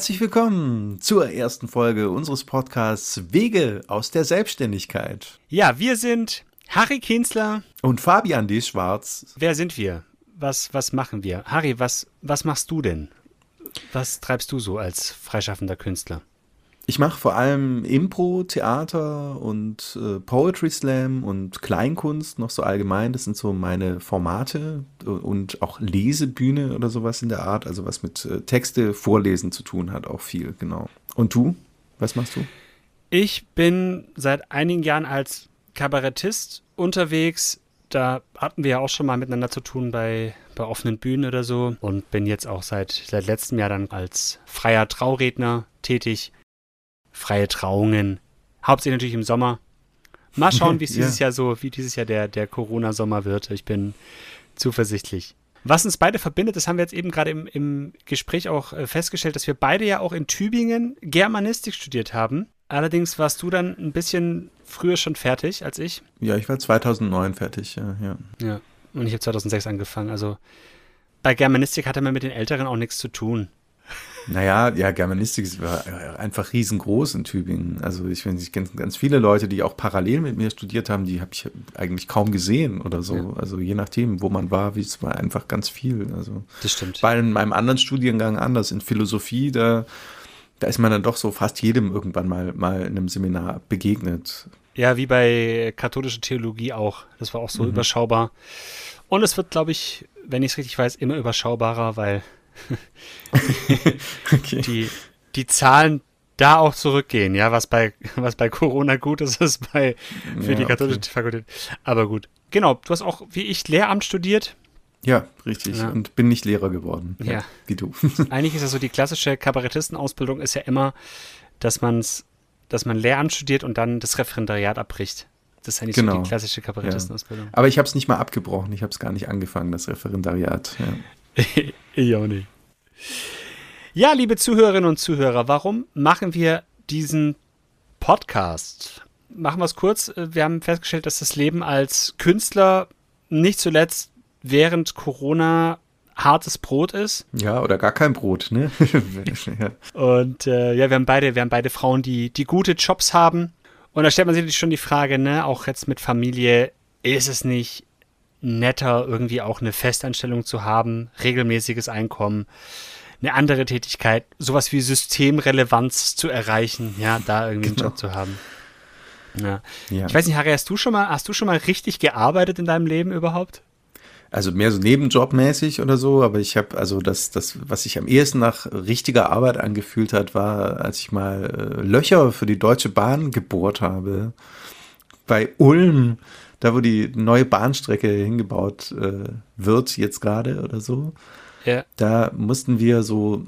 Herzlich willkommen zur ersten Folge unseres Podcasts Wege aus der Selbstständigkeit. Ja, wir sind Harry Kienzler und Fabian D. Schwarz. Wer sind wir? Was, was machen wir? Harry, was, was machst du denn? Was treibst du so als freischaffender Künstler? Ich mache vor allem Impro, Theater und äh, Poetry Slam und Kleinkunst noch so allgemein. Das sind so meine Formate und auch Lesebühne oder sowas in der Art, also was mit äh, Texte vorlesen zu tun hat, auch viel, genau. Und du? Was machst du? Ich bin seit einigen Jahren als Kabarettist unterwegs. Da hatten wir ja auch schon mal miteinander zu tun bei, bei offenen Bühnen oder so und bin jetzt auch seit, seit letztem Jahr dann als freier Trauredner tätig freie Trauungen. Hauptsächlich natürlich im Sommer. Mal schauen, wie es dieses ja. Jahr so, wie dieses Jahr der, der Corona-Sommer wird. Ich bin zuversichtlich. Was uns beide verbindet, das haben wir jetzt eben gerade im, im Gespräch auch äh, festgestellt, dass wir beide ja auch in Tübingen Germanistik studiert haben. Allerdings warst du dann ein bisschen früher schon fertig als ich. Ja, ich war 2009 fertig, ja. Ja, ja. und ich habe 2006 angefangen. Also bei Germanistik hatte man mit den Älteren auch nichts zu tun. Naja, ja, Germanistik war einfach riesengroß in Tübingen. Also ich, ich kenne ganz viele Leute, die auch parallel mit mir studiert haben, die habe ich eigentlich kaum gesehen oder so. Ja. Also je nachdem, wo man war, wie es war einfach ganz viel. Also das stimmt. Bei meinem anderen Studiengang anders. In Philosophie, da, da ist man dann doch so fast jedem irgendwann mal, mal in einem Seminar begegnet. Ja, wie bei katholischer Theologie auch. Das war auch so mhm. überschaubar. Und es wird, glaube ich, wenn ich es richtig weiß, immer überschaubarer, weil okay. die, die Zahlen da auch zurückgehen, ja, was bei, was bei Corona gut ist, ist bei, für ja, die katholische okay. Fakultät. Aber gut. Genau, du hast auch, wie ich, Lehramt studiert. Ja, richtig. Ja. Und bin nicht Lehrer geworden. Ja. ja. Wie du. Eigentlich ist ja so, die klassische Kabarettistenausbildung ist ja immer, dass man's, dass man Lehramt studiert und dann das Referendariat abbricht. Das ist eigentlich genau. so die genau. klassische Kabarettistenausbildung. Ja. Aber ich habe es nicht mal abgebrochen. Ich habe es gar nicht angefangen, das Referendariat. Ja. ich auch nicht. Ja, liebe Zuhörerinnen und Zuhörer, warum machen wir diesen Podcast? Machen wir es kurz. Wir haben festgestellt, dass das Leben als Künstler nicht zuletzt während Corona hartes Brot ist. Ja, oder gar kein Brot, ne? und äh, ja, wir haben beide, wir haben beide Frauen, die, die gute Jobs haben. Und da stellt man sich schon die Frage, ne, auch jetzt mit Familie, ist es nicht netter, irgendwie auch eine Festanstellung zu haben, regelmäßiges Einkommen, eine andere Tätigkeit, sowas wie Systemrelevanz zu erreichen, ja, da irgendwie einen genau. Job zu haben. Ja. ja. Ich weiß nicht, Harry, hast du schon mal, hast du schon mal richtig gearbeitet in deinem Leben überhaupt? Also mehr so nebenjobmäßig oder so, aber ich habe also das, das, was sich am ehesten nach richtiger Arbeit angefühlt hat, war, als ich mal äh, Löcher für die Deutsche Bahn gebohrt habe. Bei Ulm da wo die neue Bahnstrecke hingebaut äh, wird, jetzt gerade oder so, ja. da mussten wir so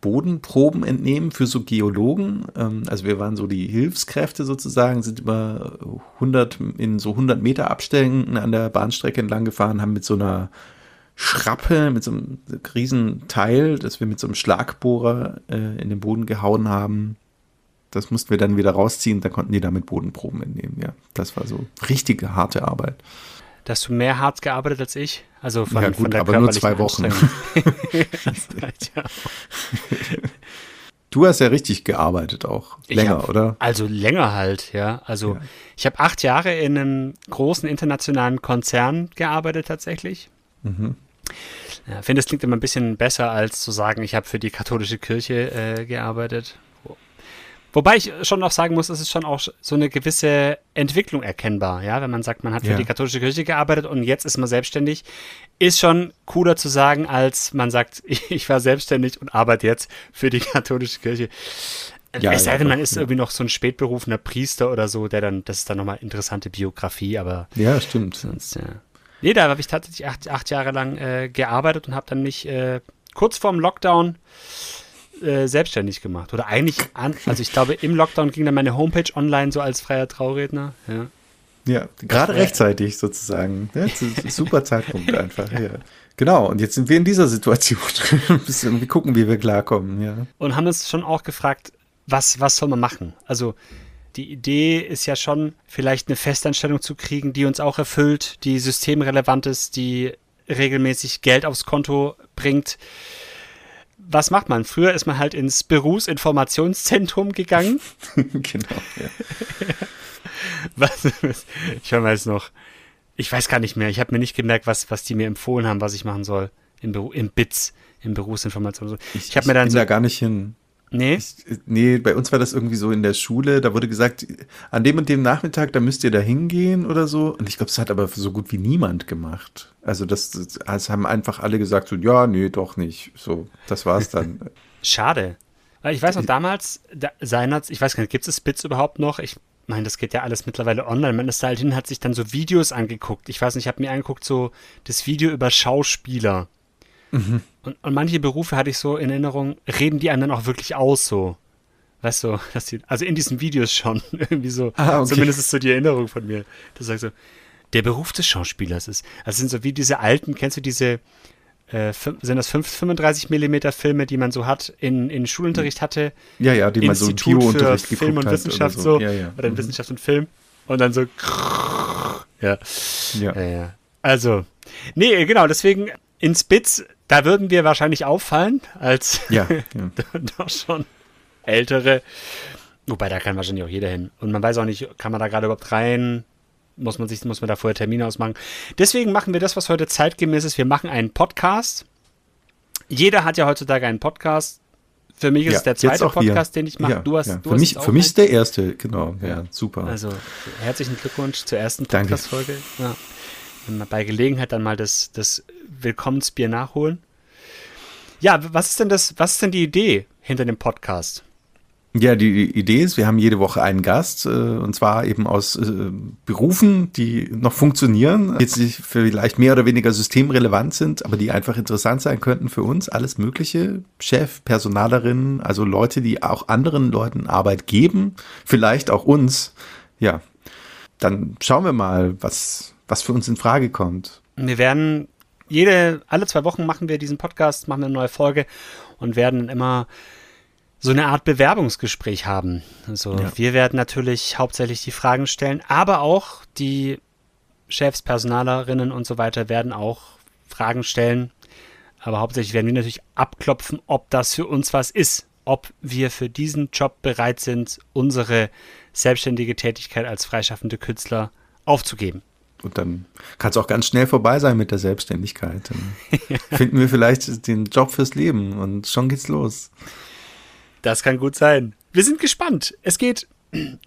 Bodenproben entnehmen für so Geologen. Ähm, also wir waren so die Hilfskräfte sozusagen, sind über 100, in so 100 Meter Abständen an der Bahnstrecke entlang gefahren, haben mit so einer Schrappe, mit so einem riesen Teil, das wir mit so einem Schlagbohrer äh, in den Boden gehauen haben, das mussten wir dann wieder rausziehen, da konnten die damit Bodenproben entnehmen. Ja, das war so richtige harte Arbeit. Da hast du mehr hart gearbeitet als ich? Also von, ja, gut, von der aber nur zwei Wochen. Du hast ja richtig gearbeitet auch. Länger, hab, oder? Also länger halt, ja. Also ja. ich habe acht Jahre in einem großen internationalen Konzern gearbeitet tatsächlich. Mhm. Ja, finde, es klingt immer ein bisschen besser, als zu sagen, ich habe für die katholische Kirche äh, gearbeitet. Wobei ich schon noch sagen muss, es ist schon auch so eine gewisse Entwicklung erkennbar, ja, wenn man sagt, man hat für ja. die katholische Kirche gearbeitet und jetzt ist man selbstständig, ist schon cooler zu sagen, als man sagt, ich war selbstständig und arbeite jetzt für die katholische Kirche. Ja, es sei denn, man ist irgendwie noch so ein spätberufener Priester oder so, der dann, das ist dann nochmal interessante Biografie, aber. Ja, stimmt. Sonst, ja. Nee, da habe ich tatsächlich acht, acht Jahre lang äh, gearbeitet und habe dann mich äh, kurz vorm Lockdown äh, selbstständig gemacht. Oder eigentlich, an, also ich glaube, im Lockdown ging dann meine Homepage online so als freier Trauredner. Ja, ja gerade rechtzeitig sozusagen. Ja, super Zeitpunkt einfach. Ja. Genau, und jetzt sind wir in dieser Situation. Müssen irgendwie gucken, wie wir klarkommen. Ja. Und haben uns schon auch gefragt, was, was soll man machen? Also die Idee ist ja schon, vielleicht eine Festanstellung zu kriegen, die uns auch erfüllt, die systemrelevant ist, die regelmäßig Geld aufs Konto bringt was macht man? Früher ist man halt ins Berufsinformationszentrum gegangen. genau, ja. was, ich jetzt noch, ich weiß gar nicht mehr, ich habe mir nicht gemerkt, was, was die mir empfohlen haben, was ich machen soll im, Beru im BITS, im Berufsinformations. Ich, ich habe mir dann so, da gar nicht hin. Nee? Ich, nee, bei uns war das irgendwie so in der Schule, da wurde gesagt, an dem und dem Nachmittag, da müsst ihr da hingehen oder so. Und ich glaube, das hat aber so gut wie niemand gemacht. Also das, das haben einfach alle gesagt, so, ja, nee, doch nicht. So, das war's dann. Schade. Ich weiß noch damals, da, seinerseits, ich weiß gar nicht, gibt es Spitz überhaupt noch? Ich meine, das geht ja alles mittlerweile online. Man ist da halt hin, hat sich dann so Videos angeguckt. Ich weiß nicht, ich habe mir angeguckt, so das Video über Schauspieler. Mhm. Und, und manche Berufe hatte ich so in Erinnerung, reden die einen dann auch wirklich aus so. Weißt du, dass die, also in diesen Videos schon irgendwie so, ah, okay. zumindest ist so die Erinnerung von mir. Das sagt so, der Beruf des Schauspielers ist. Also sind so wie diese alten, kennst du diese, äh, sind das 5, 35 Millimeter Filme, die man so hat, in, in Schulunterricht hatte? Ja, ja, die Institut man so im Biounterricht Film und Wissenschaft so, so. Ja, ja. oder in mhm. Wissenschaft und Film. Und dann so, ja. Ja. ja. Also, nee, genau, deswegen ins Bits da würden wir wahrscheinlich auffallen als ja, ja. doch schon ältere. Wobei, da kann wahrscheinlich auch jeder hin. Und man weiß auch nicht, kann man da gerade überhaupt rein? Muss man sich, muss man da vorher Termine ausmachen? Deswegen machen wir das, was heute zeitgemäß ist. Wir machen einen Podcast. Jeder hat ja heutzutage einen Podcast. Für mich ist ja, es der zweite Podcast, wir. den ich mache. Ja, du hast, ja. du für hast mich, für mich ist der erste, genau. Ja, super. Also herzlichen Glückwunsch zur ersten Podcast-Folge. Ja bei Gelegenheit dann mal das, das Willkommensbier nachholen. Ja, was ist denn das, was ist denn die Idee hinter dem Podcast? Ja, die Idee ist, wir haben jede Woche einen Gast, äh, und zwar eben aus äh, Berufen, die noch funktionieren, jetzt vielleicht mehr oder weniger systemrelevant sind, aber die einfach interessant sein könnten für uns. Alles Mögliche. Chef, Personalerinnen, also Leute, die auch anderen Leuten Arbeit geben, vielleicht auch uns. Ja, dann schauen wir mal, was, was für uns in Frage kommt. Wir werden jede, alle zwei Wochen machen wir diesen Podcast, machen wir eine neue Folge und werden immer so eine Art Bewerbungsgespräch haben. Also ja. wir werden natürlich hauptsächlich die Fragen stellen, aber auch die Chefs, Personalerinnen und so weiter werden auch Fragen stellen. Aber hauptsächlich werden wir natürlich abklopfen, ob das für uns was ist. Ob wir für diesen Job bereit sind, unsere selbstständige Tätigkeit als freischaffende Künstler aufzugeben. Und dann kann es auch ganz schnell vorbei sein mit der Selbstständigkeit. Dann finden wir vielleicht den Job fürs Leben und schon geht's los. Das kann gut sein. Wir sind gespannt. Es geht,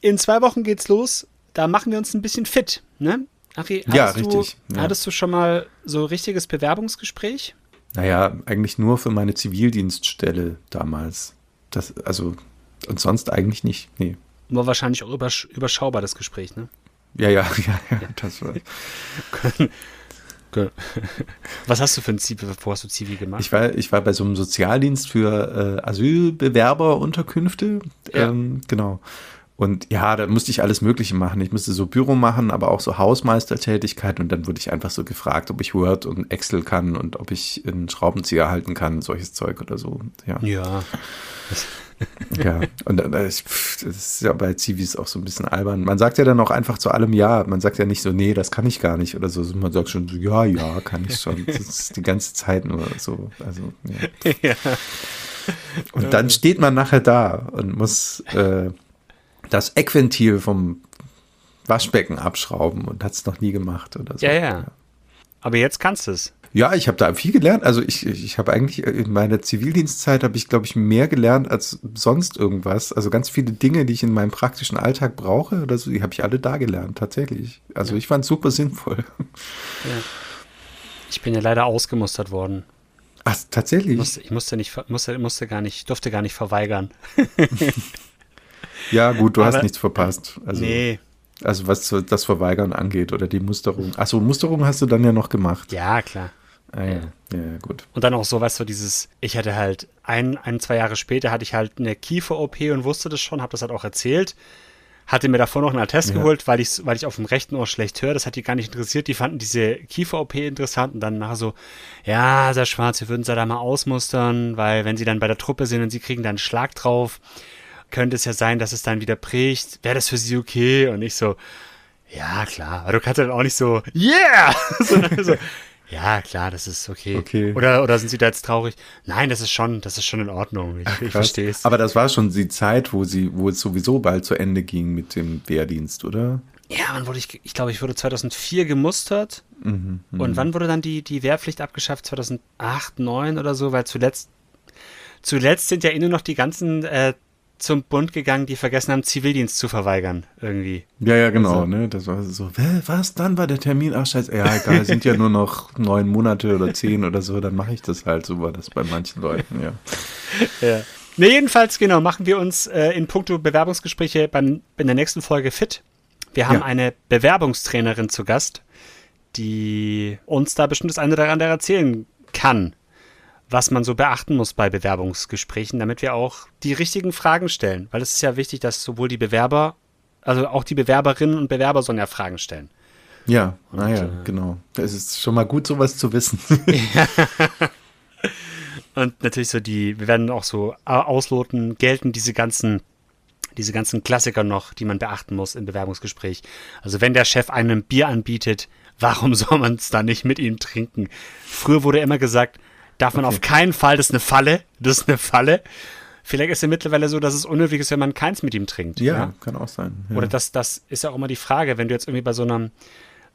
in zwei Wochen geht's los. Da machen wir uns ein bisschen fit, ne? Ari, ja, richtig. Du, ja. Hattest du schon mal so ein richtiges Bewerbungsgespräch? Naja, eigentlich nur für meine Zivildienststelle damals. Das, also, und sonst eigentlich nicht, nee. War wahrscheinlich auch überschaubar, das Gespräch, ne? Ja, ja, ja, ja, das war. Was hast du für ein Zivi, wo hast du Zivi gemacht? Ich war, ich war bei so einem Sozialdienst für äh, Asylbewerberunterkünfte. Ja. Ähm, genau. Und ja, da musste ich alles Mögliche machen. Ich musste so Büro machen, aber auch so Hausmeistertätigkeit. Und dann wurde ich einfach so gefragt, ob ich Word und Excel kann und ob ich einen Schraubenzieher halten kann, solches Zeug oder so. Ja. Ja. ja, und äh, das ist ja bei Zivis auch so ein bisschen albern. Man sagt ja dann auch einfach zu allem Ja. Man sagt ja nicht so, nee, das kann ich gar nicht oder so. Man sagt schon so, ja, ja, kann ich schon. Das ist die ganze Zeit nur so. Also, ja. ja. Und dann steht man nachher da und muss äh, das Eckventil vom Waschbecken abschrauben und hat es noch nie gemacht oder so. Ja, ja. Aber jetzt kannst du es. Ja, ich habe da viel gelernt. Also ich, ich habe eigentlich in meiner Zivildienstzeit habe ich, glaube ich, mehr gelernt als sonst irgendwas. Also ganz viele Dinge, die ich in meinem praktischen Alltag brauche oder so, die habe ich alle da gelernt, tatsächlich. Also ja. ich fand es super sinnvoll. Ja. Ich bin ja leider ausgemustert worden. Ach, tatsächlich? Ich musste, ich musste nicht, musste, musste gar nicht, durfte gar nicht verweigern. ja, gut, du Aber, hast nichts verpasst. Also. Nee, also was das Verweigern angeht oder die Musterung. Achso, Musterung hast du dann ja noch gemacht. Ja, klar. Ah, ja. ja, gut. Und dann auch so, weißt du, dieses, ich hatte halt ein, ein, zwei Jahre später hatte ich halt eine Kiefer-OP und wusste das schon, habe das halt auch erzählt. Hatte mir davor noch einen Attest ja. geholt, weil ich, weil ich auf dem rechten Ohr schlecht höre. Das hat die gar nicht interessiert. Die fanden diese Kiefer-OP interessant und dann nachher so, ja, sehr schwarz, wir würden sie da mal ausmustern, weil wenn sie dann bei der Truppe sind und sie kriegen dann einen Schlag drauf, könnte es ja sein, dass es dann wieder bricht. Wäre das für sie okay? Und ich so, ja, klar. Aber du kannst dann auch nicht so, yeah! Sondern so, Ja, klar, das ist okay. okay. Oder, oder sind Sie da jetzt traurig? Nein, das ist schon, das ist schon in Ordnung. Ich, ich verstehe es. Aber das war schon die Zeit, wo sie, wo es sowieso bald zu Ende ging mit dem Wehrdienst, oder? Ja, wann wurde ich, ich glaube, ich wurde 2004 gemustert. Mhm, und wann wurde dann die, die Wehrpflicht abgeschafft? 2008, 2009 oder so? Weil zuletzt, zuletzt sind ja eh nur noch die ganzen äh, zum Bund gegangen, die vergessen haben, Zivildienst zu verweigern, irgendwie. Ja, ja, genau, also, ne? Das war so, was, dann war der Termin? Ach, scheiße, ja, egal, sind ja nur noch neun Monate oder zehn oder so, dann mache ich das halt, so war das bei manchen Leuten, ja. ja. Ne, jedenfalls, genau, machen wir uns äh, in puncto Bewerbungsgespräche beim, in der nächsten Folge fit. Wir haben ja. eine Bewerbungstrainerin zu Gast, die uns da bestimmt das eine oder andere erzählen kann was man so beachten muss bei Bewerbungsgesprächen, damit wir auch die richtigen Fragen stellen. Weil es ist ja wichtig, dass sowohl die Bewerber, also auch die Bewerberinnen und Bewerber sollen ja Fragen stellen. Ja, naja, äh, genau. Es ist schon mal gut, sowas zu wissen. und natürlich so die, wir werden auch so ausloten, gelten diese ganzen, diese ganzen Klassiker noch, die man beachten muss im Bewerbungsgespräch. Also wenn der Chef einem Bier anbietet, warum soll man es dann nicht mit ihm trinken? Früher wurde immer gesagt, darf man okay. auf keinen Fall, das ist eine Falle, das ist eine Falle. Vielleicht ist es mittlerweile so, dass es unnötig ist, wenn man keins mit ihm trinkt. Ja, ja? kann auch sein. Ja. Oder das, das ist ja auch immer die Frage, wenn du jetzt irgendwie bei so einem,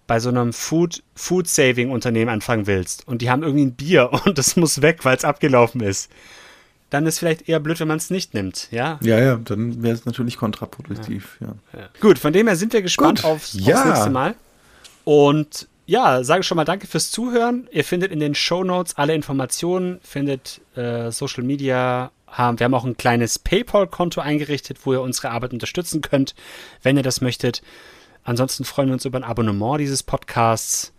bei so einem Food, Food Saving Unternehmen anfangen willst und die haben irgendwie ein Bier und das muss weg, weil es abgelaufen ist. Dann ist vielleicht eher blöd, wenn man es nicht nimmt, ja? Ja, ja, dann wäre es natürlich kontraproduktiv, ja. ja. Gut, von dem her sind wir gespannt aufs, aufs nächste Mal. Und ja, sage schon mal danke fürs Zuhören. Ihr findet in den Show Notes alle Informationen, findet äh, Social Media. Haben, wir haben auch ein kleines PayPal-Konto eingerichtet, wo ihr unsere Arbeit unterstützen könnt, wenn ihr das möchtet. Ansonsten freuen wir uns über ein Abonnement dieses Podcasts.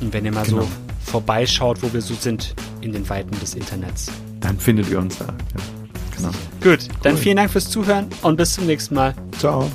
Und wenn ihr mal genau. so vorbeischaut, wo wir so sind, in den Weiten des Internets. Dann findet ihr uns da. Ja, genau. Gut, dann cool. vielen Dank fürs Zuhören und bis zum nächsten Mal. Ciao.